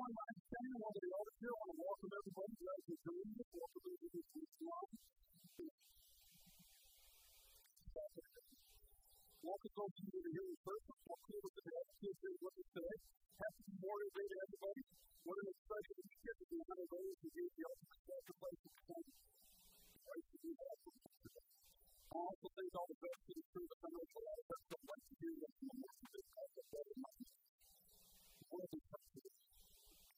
one I'm standing over the altar here. I want to welcome everybody who has been doing this. Welcome everybody to this line. Welcome those of you that are here in person. Welcome to the kids here with us Day to everybody. What an exciting weekend to be one of those who gave the ultimate sacrifice of to do that. I also thank all the best to the that I a of us don't like to hear what the of of. One of the you how hard it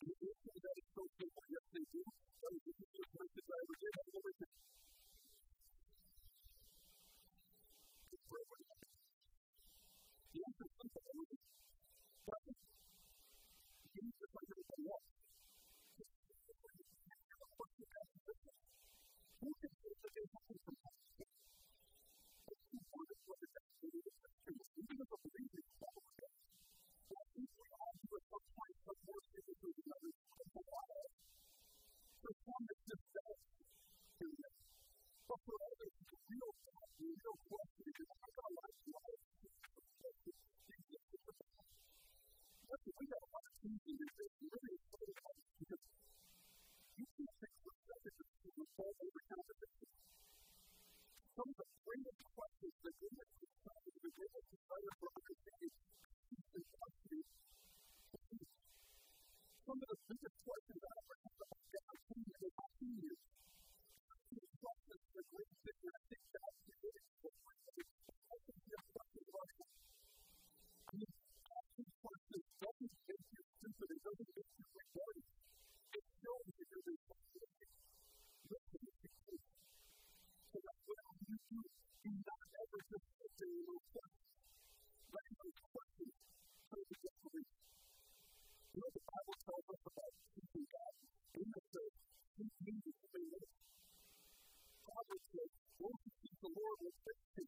The answer is simple. To find everything else. But for others, you know, you know, you know, you know, you know, you know, you. Doesn't you retarded. It that you're responsible. Me. So that whatever you do, do not ever just and desperation. You know, the Bible tells us about God. We have to seek Him to obey Him. Proverbs says, the Lord will seek Him,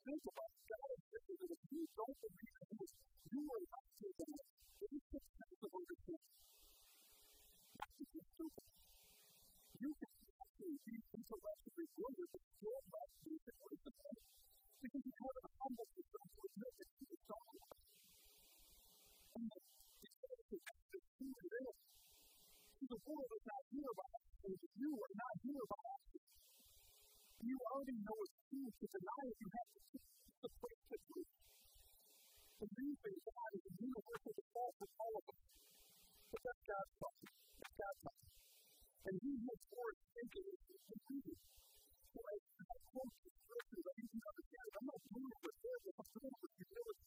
think if you don't believe in Him, you are not taking a basic of understanding. That's. You can actually be intellectually not. Because you haven't humbled yourself to admit that you are someone. And is the world is not here by accident. You are not here by accident. You already know it's true. To deny it, you have to suppress the truth. Believing God is a universal default for all of us. But that's God's problem. That's God's problem. And He thinking is completed. So as I quote the scriptures, I need you to understand I'm not doing it for service, I'm doing it for humility.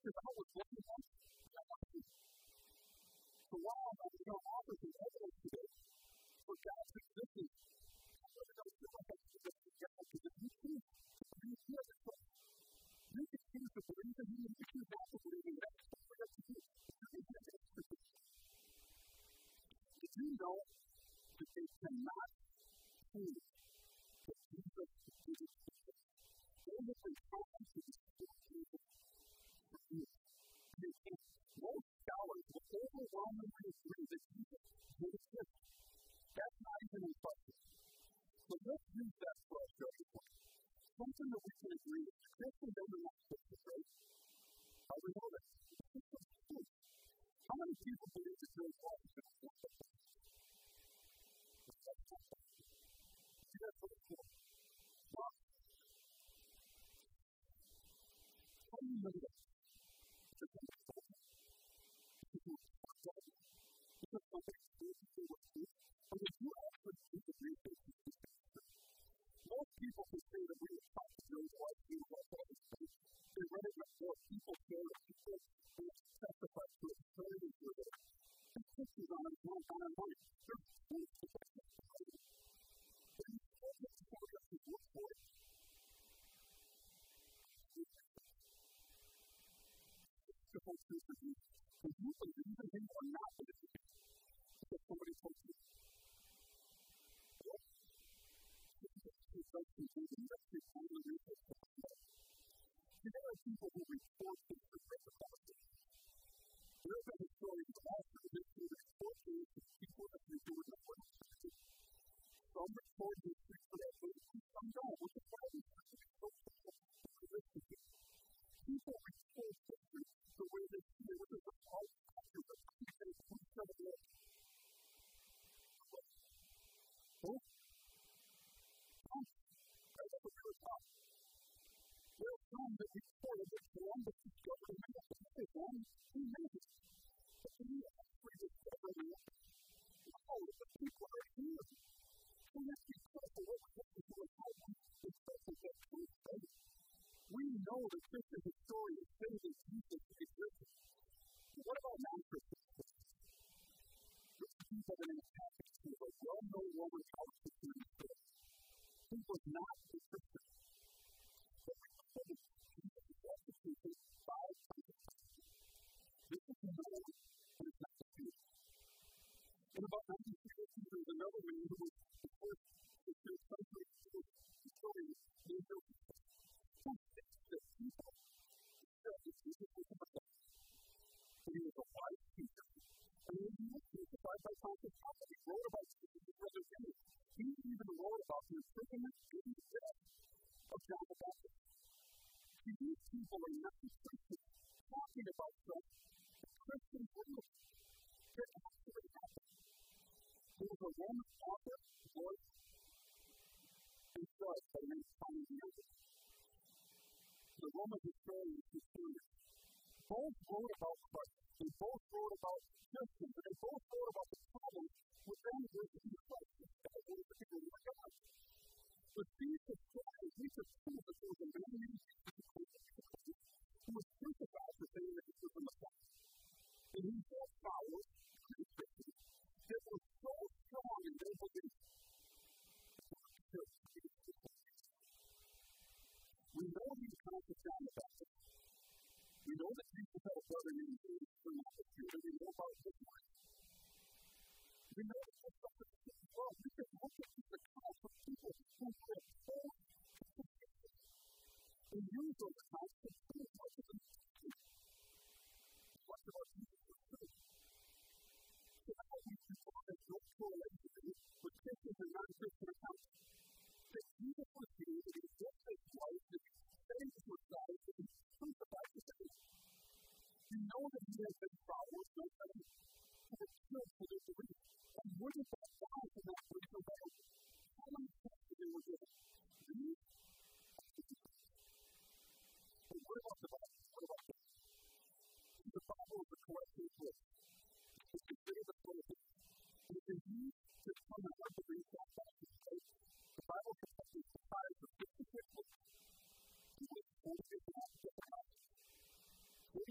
Because I was looking at it, I to so while I'm going to offer some evidence for God's existence, I'm going to go through my head to this together because if you choose to believe He a do. Did you know that they cannot prove that Jesus is Christ? They have been trying to destroy Jesus for years. They. Most scholars will overwhelmingly agree that Jesus did exist. That's not even question. So let's use that for our. Something that we can agree Christians, right? How do we know that? How many people believe that George Washington was the first? See, for. Well, you know that? Because I'm. Because I'm. Because you they were people can say that we to what we were taught to say. They it before people say that people testify to it, say it to it. There's pictures on one on and on. There's proof to testify to it. But you can't get somebody else to look for to be, if you believe in him or not him, because somebody told you. What? There are people who report things to Pentecost. There have been of all through history that things to people that they do in the century. Some report that don't, which is why we have to the way they see it, which is a say, we tell we the whole of the people what we have to what know that this is a that Jesus is written. What about non Christians? This is an impact to a well-known woman out to the He was not a Christian. But we In about 1950, there was another man who was the first Christian country historian named Joseph. Who thinks that people said that Jesus was a Messiah. He was a wise teacher. And he was crucified by Pontius Pilate. He wrote about Jesus' resurrection. He even wrote about the imprisonment and death of John the Baptist. These people are not Christians talking about stuff that Christians believe that actually happened. There a Roman author, Lord, and judge by the name of the The Roman historian Christianus both wrote about Christ. They both wrote about Christians, and they both wrote about the problems with them worshiping Christ the Lord God. But Jesus Christ, Jesus Christ was the man who was crucified for saying that he was the Messiah. And he just followed Christians that were so strong in their belief. We know he's conscious down the Baptist. We know that Jesus had a brother named James has been no matter who were killed for their belief. And wouldn't that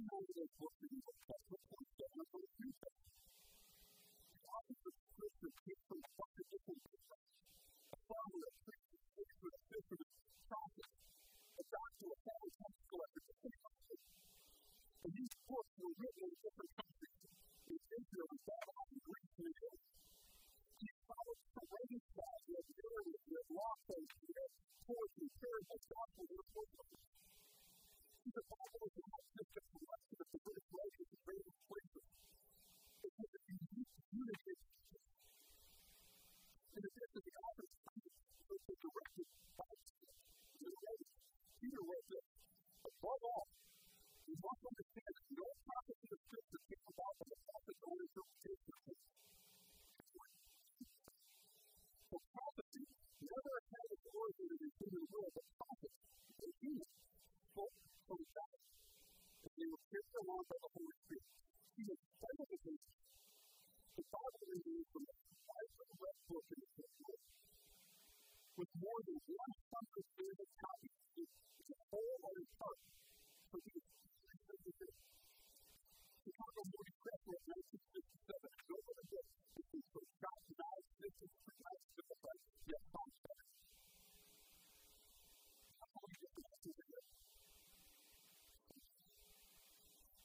the Testament, 27 of those New Testament. The of prophet, books were written in in in in in the is collection of the British writers and greatest places. It has a unique unity of In addition, the directed by. Peter this. Above all, we must understand that no prophecy of Scripture came about from the of it. So prophecy never had its origin in the human will, but prophecy, a human, spoke from God. Empowered by the Holy Spirit. He was. The Bible is from the Bible red book in the book with more than 100 million copies. It's a whole other part. So he was wrote 1967. Go to the book. This is from Nice. This is the. You can't just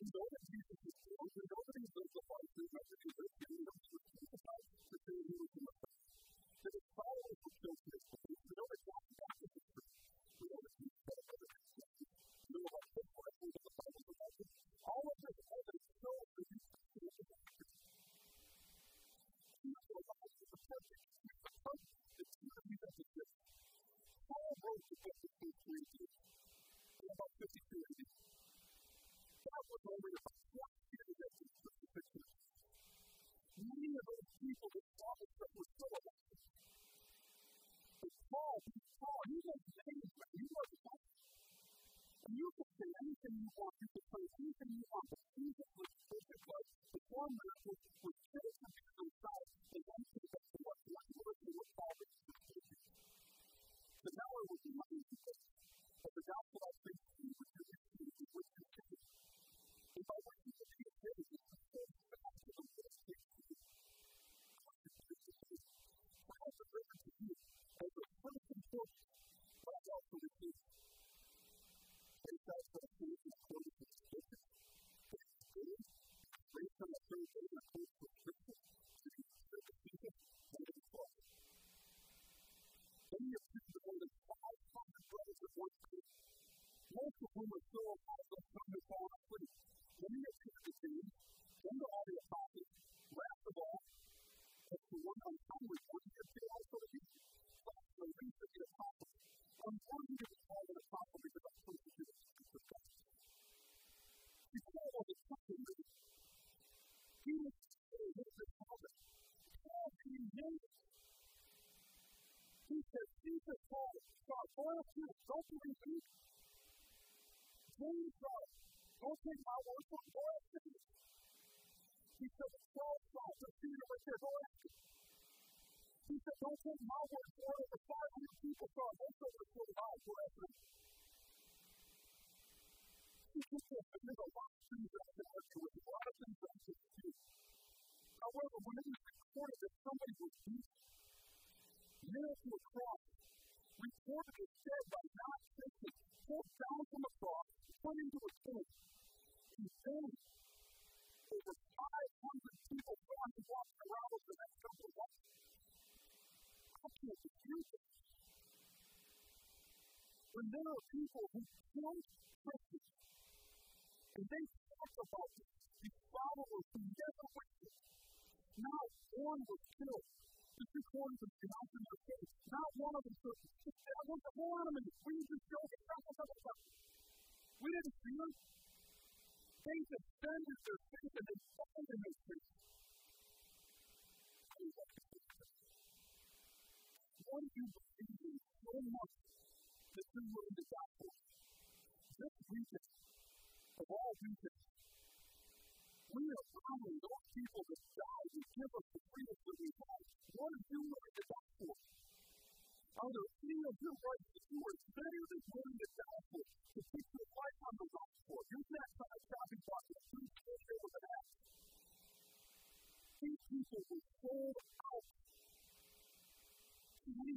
52 AD. That was only about 20 years after the crucifixion. Many of those people that saw this were still alive. But Paul, Paul, he was famous, but he wasn't. And you can say anything you want, you can say anything you want, but Jesus was perfect life. The one that was, was the inside, and then he to what one Paul was. But I that the gospel I to I to a baby, it's the to the Lord. I have to bring it to you as a first important, but I to the third day according to to the the you have the more whom are still alive, have fallen asleep. Then you the then to all the apostles, last of all, as to one one, you have also the Jesus the least of the apostles. I'm telling you to call an apostle because I'm supposed to do this with God. Before all the suffering, he was with father. Paul being James. He said, Jesus God, boil two, don't believe me. James Take my it, boil two. He said, Paul, Paul, the there, go ask him. He said, don't take my word for it. The 500 people saw it. Said it's for for us. He said, there's a lot of things that I can argue with, a lot of things that I can dispute. However, when it was recorded that somebody was beat, nailed to a cross, reported as dead by not thinking, pulled down from the cross, put into a and then over 500 people gone and walked around the next couple of months actual confusion. When there are people who Christians, and they this, these followers who never witnessed, not one was killed. Of in. Not one of them said, I want the whole enemy. We to show the couple We didn't see them. They defended their faith and they fought in their faith. What do you believe in so much that you were in the gospel? This weekend, of all weekends, we are honoring those people that died and give us the freedom that we have. What you were in the gospel? Are there any of your rights that are better than willing to die for,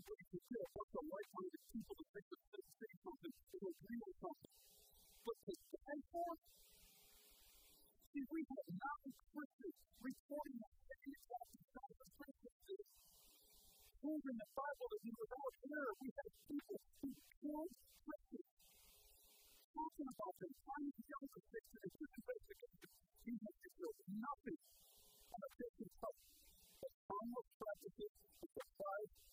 anybody can say what's the people to think that they say something that agree with something. But to stand for See, we have non-Christians reporting the same that Christians do. Proving the Bible that he was out there, we have people who killed Christians. Talking about them, trying to get them to fix it, and investigation. Jesus is built nothing on a Christian to supply the of the practices of Jews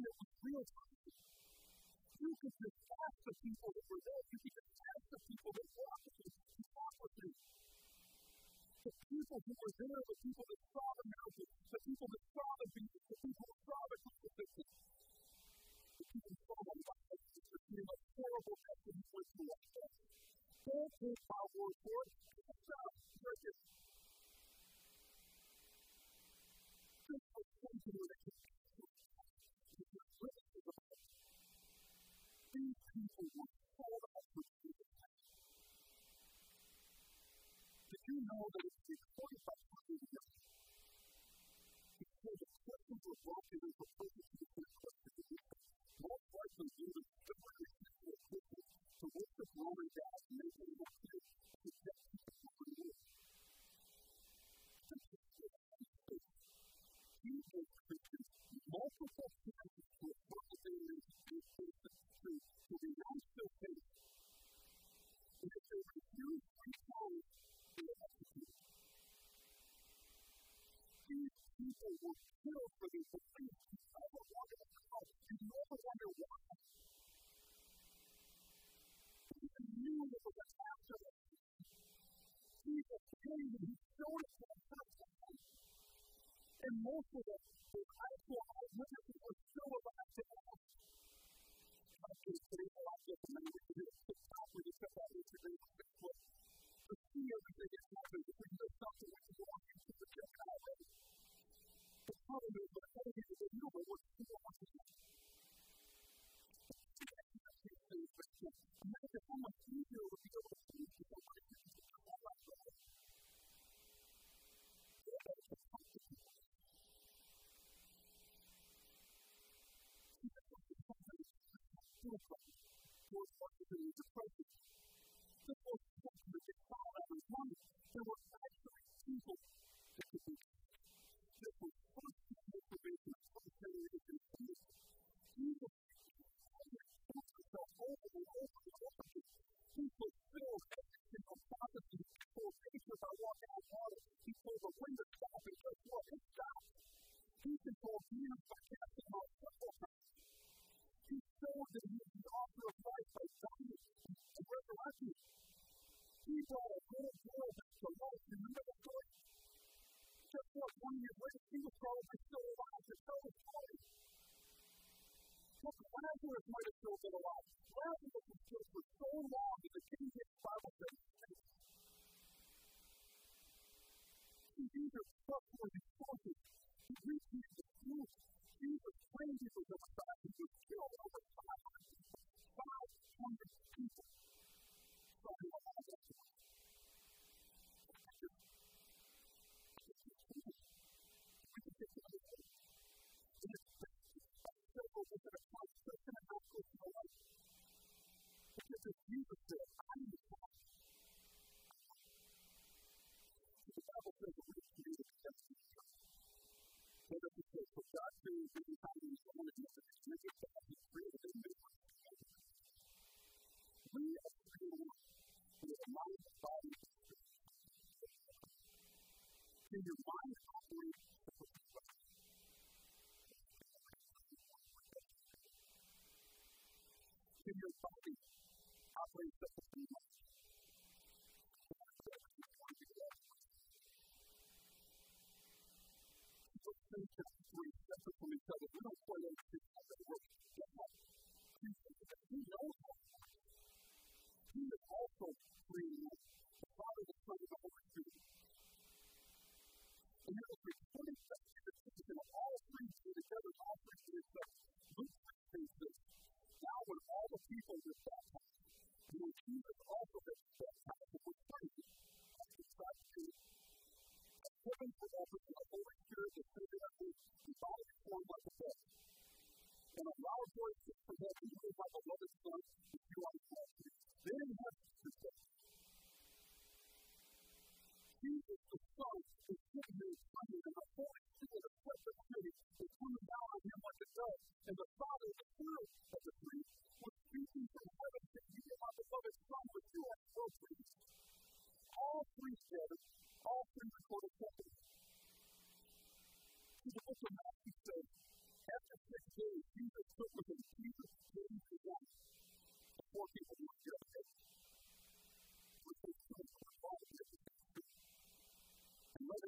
was real. You could just ask the people that were there, you could just ask the people that walked with with you. The people who were there, the people that saw the mountain, the people that saw the beach, the people who saw the crucifixion, the people who saw the life, the most horrible death that he went through on death. Don't take my word for it. It's not break it. This was something that Did you know that it takes 45 hundred years to kill the question for broken and for purpose to be justification? Most likely Jesus similarly did the equipment to worship Roman gods, making them appear to just the Roman world. Jesus created multiple times to a purpose and to truth to be not so faith. And if they refuse to follow, they will have to faith. These people will kill for their belief. You never wonder how. You never wonder why. Even knew it was after them. Jesus came and he showed us that and most of them, their eyes were eyes, look at the much easier it would be able to see He told the and guess what? It. He controlled demons by casting out. He showed that he is the author of life by dying and resurrecting. He brought a little girl back to life. Remember? Just what, 20 years later, she was probably still alive to tell the story. Look, Lazarus might have still been alive. Lazarus was killed for so long that the King James Bible says, Jesus suffered and quoted. He reached me the truth. Jesus claimed he was the Messiah. He was killed over 500 people. So he was all have that. Jesus said, I to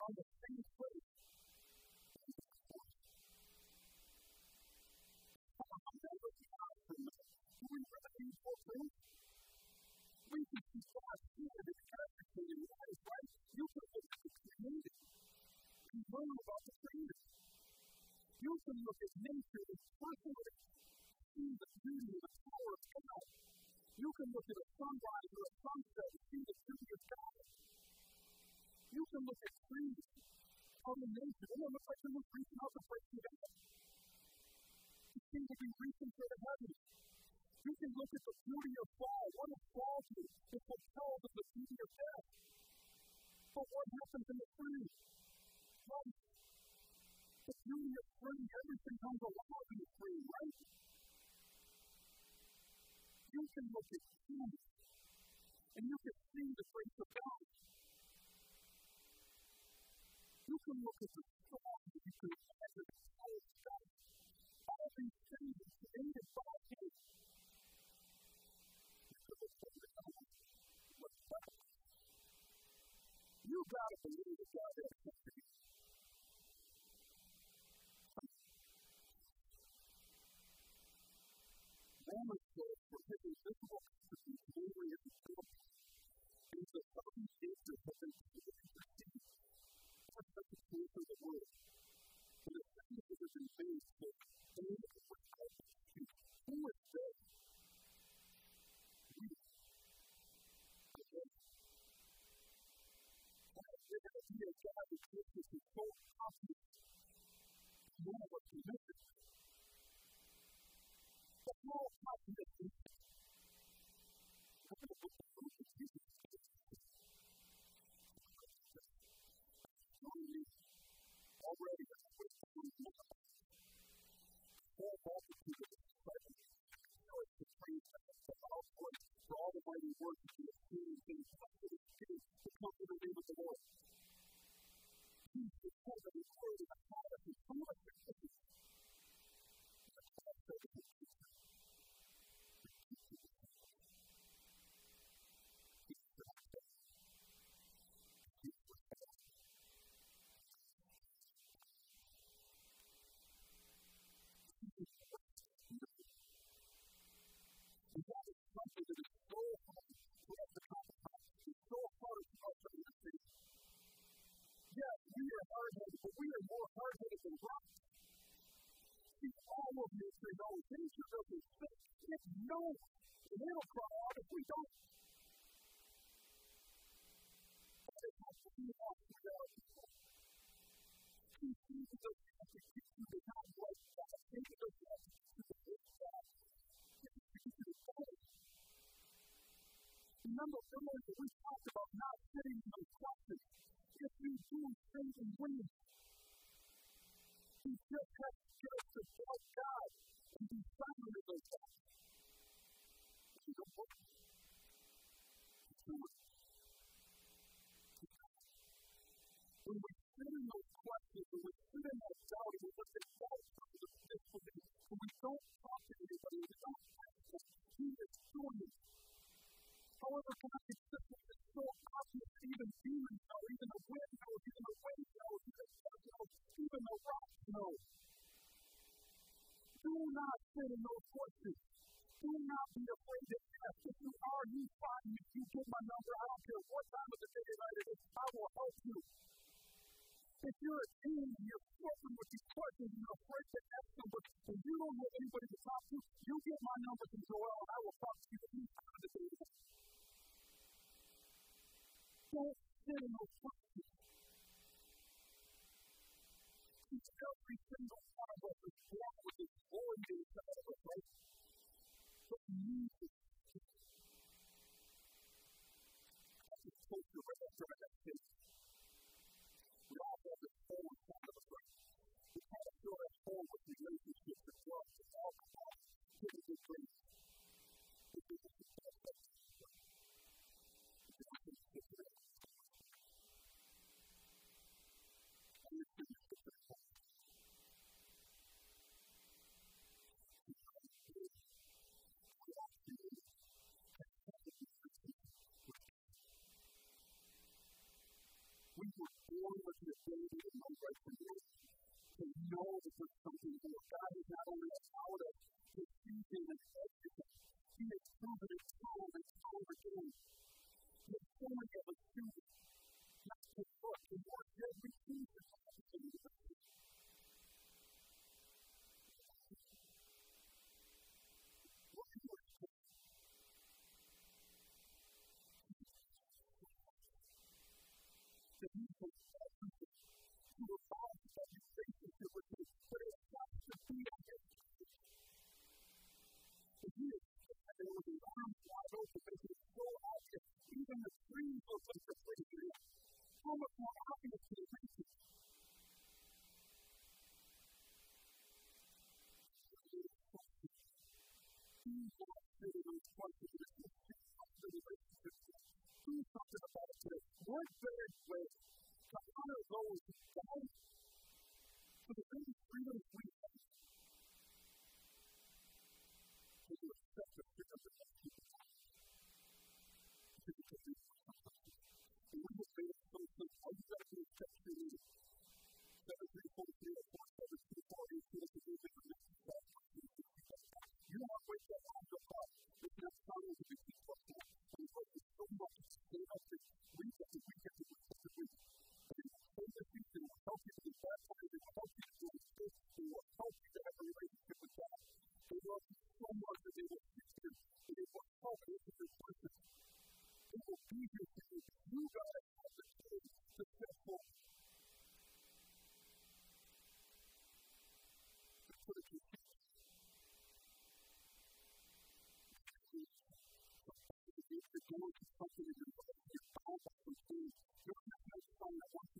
on the same place. We can see God's hand in character in your life, right? You can look at the created and learn about the created. You can look at nature and personally see the beauty and the power of God. You can look at a sunrise or a sunset and see the beauty You can look at trees, other nature. It looks like someone's reaching out to break you down. You seem to be reaching for the heavens. You can look at the beauty of fall. What is fall to? It fulfills the beauty of death. But what happens in the spring? Well, the beauty of spring, everything comes alive in the spring, right? You can look at trees, and you can see the grace of God. you can look at the strong because as a whole self, all these things are created by Him. You gotta believe that God is. Romans says, for his invisible attributes, namely his God, is the substance of heaven created into the word. And the second position means that they need to put out to who is they? We. Okay. And I think idea of God that makes us so confident in all of our commitments. The whole confidence is multitude of expressions. disciples rejoice to praise God for all for all the mighty works that He has seen and comforted nature knows nature doesn't fit. It knows. And it'll cry out if we don't. But it to as the as the earlier we talked about not sitting in questions if you do Satan win. He just has to get God and be proud of yourself. You know what? When we sit in those questions, when we sit in that doubt, and we look at when we don't talk to anybody, we don't ask is doing. However, so obvious, even know, even the wind knows, even the knows, even the sun knows, even the rocks. Do not sit in those questions. Do not be afraid to ask. If you are, you find me. You get my number. I don't care what time of the day or night it is. I will help you. If you're a teen and you're were born with this baby in my right and me, to know that there's something more. God has not only allowed us to see him and execute him, he has proven it time and time again. There's so many of us do. Not to look, the Lord said we see this. Even the look like the place it is. How much more obvious can do something about it. What better way to honor those who died for the very freedoms we All you got to do is text your leader. 734 You don't want to wait that long to talk. It's not time to be people. We focus so much to read that the weekend is such a week. They will say the things that will help you to be baptized, they will help you to do a faith, they will help you to have a relationship with God. They love you so much that they will teach you, and they will help you to this person. They will be here for you. You guys have the tools successful the door to something in you're bound by some. You're not satisfied with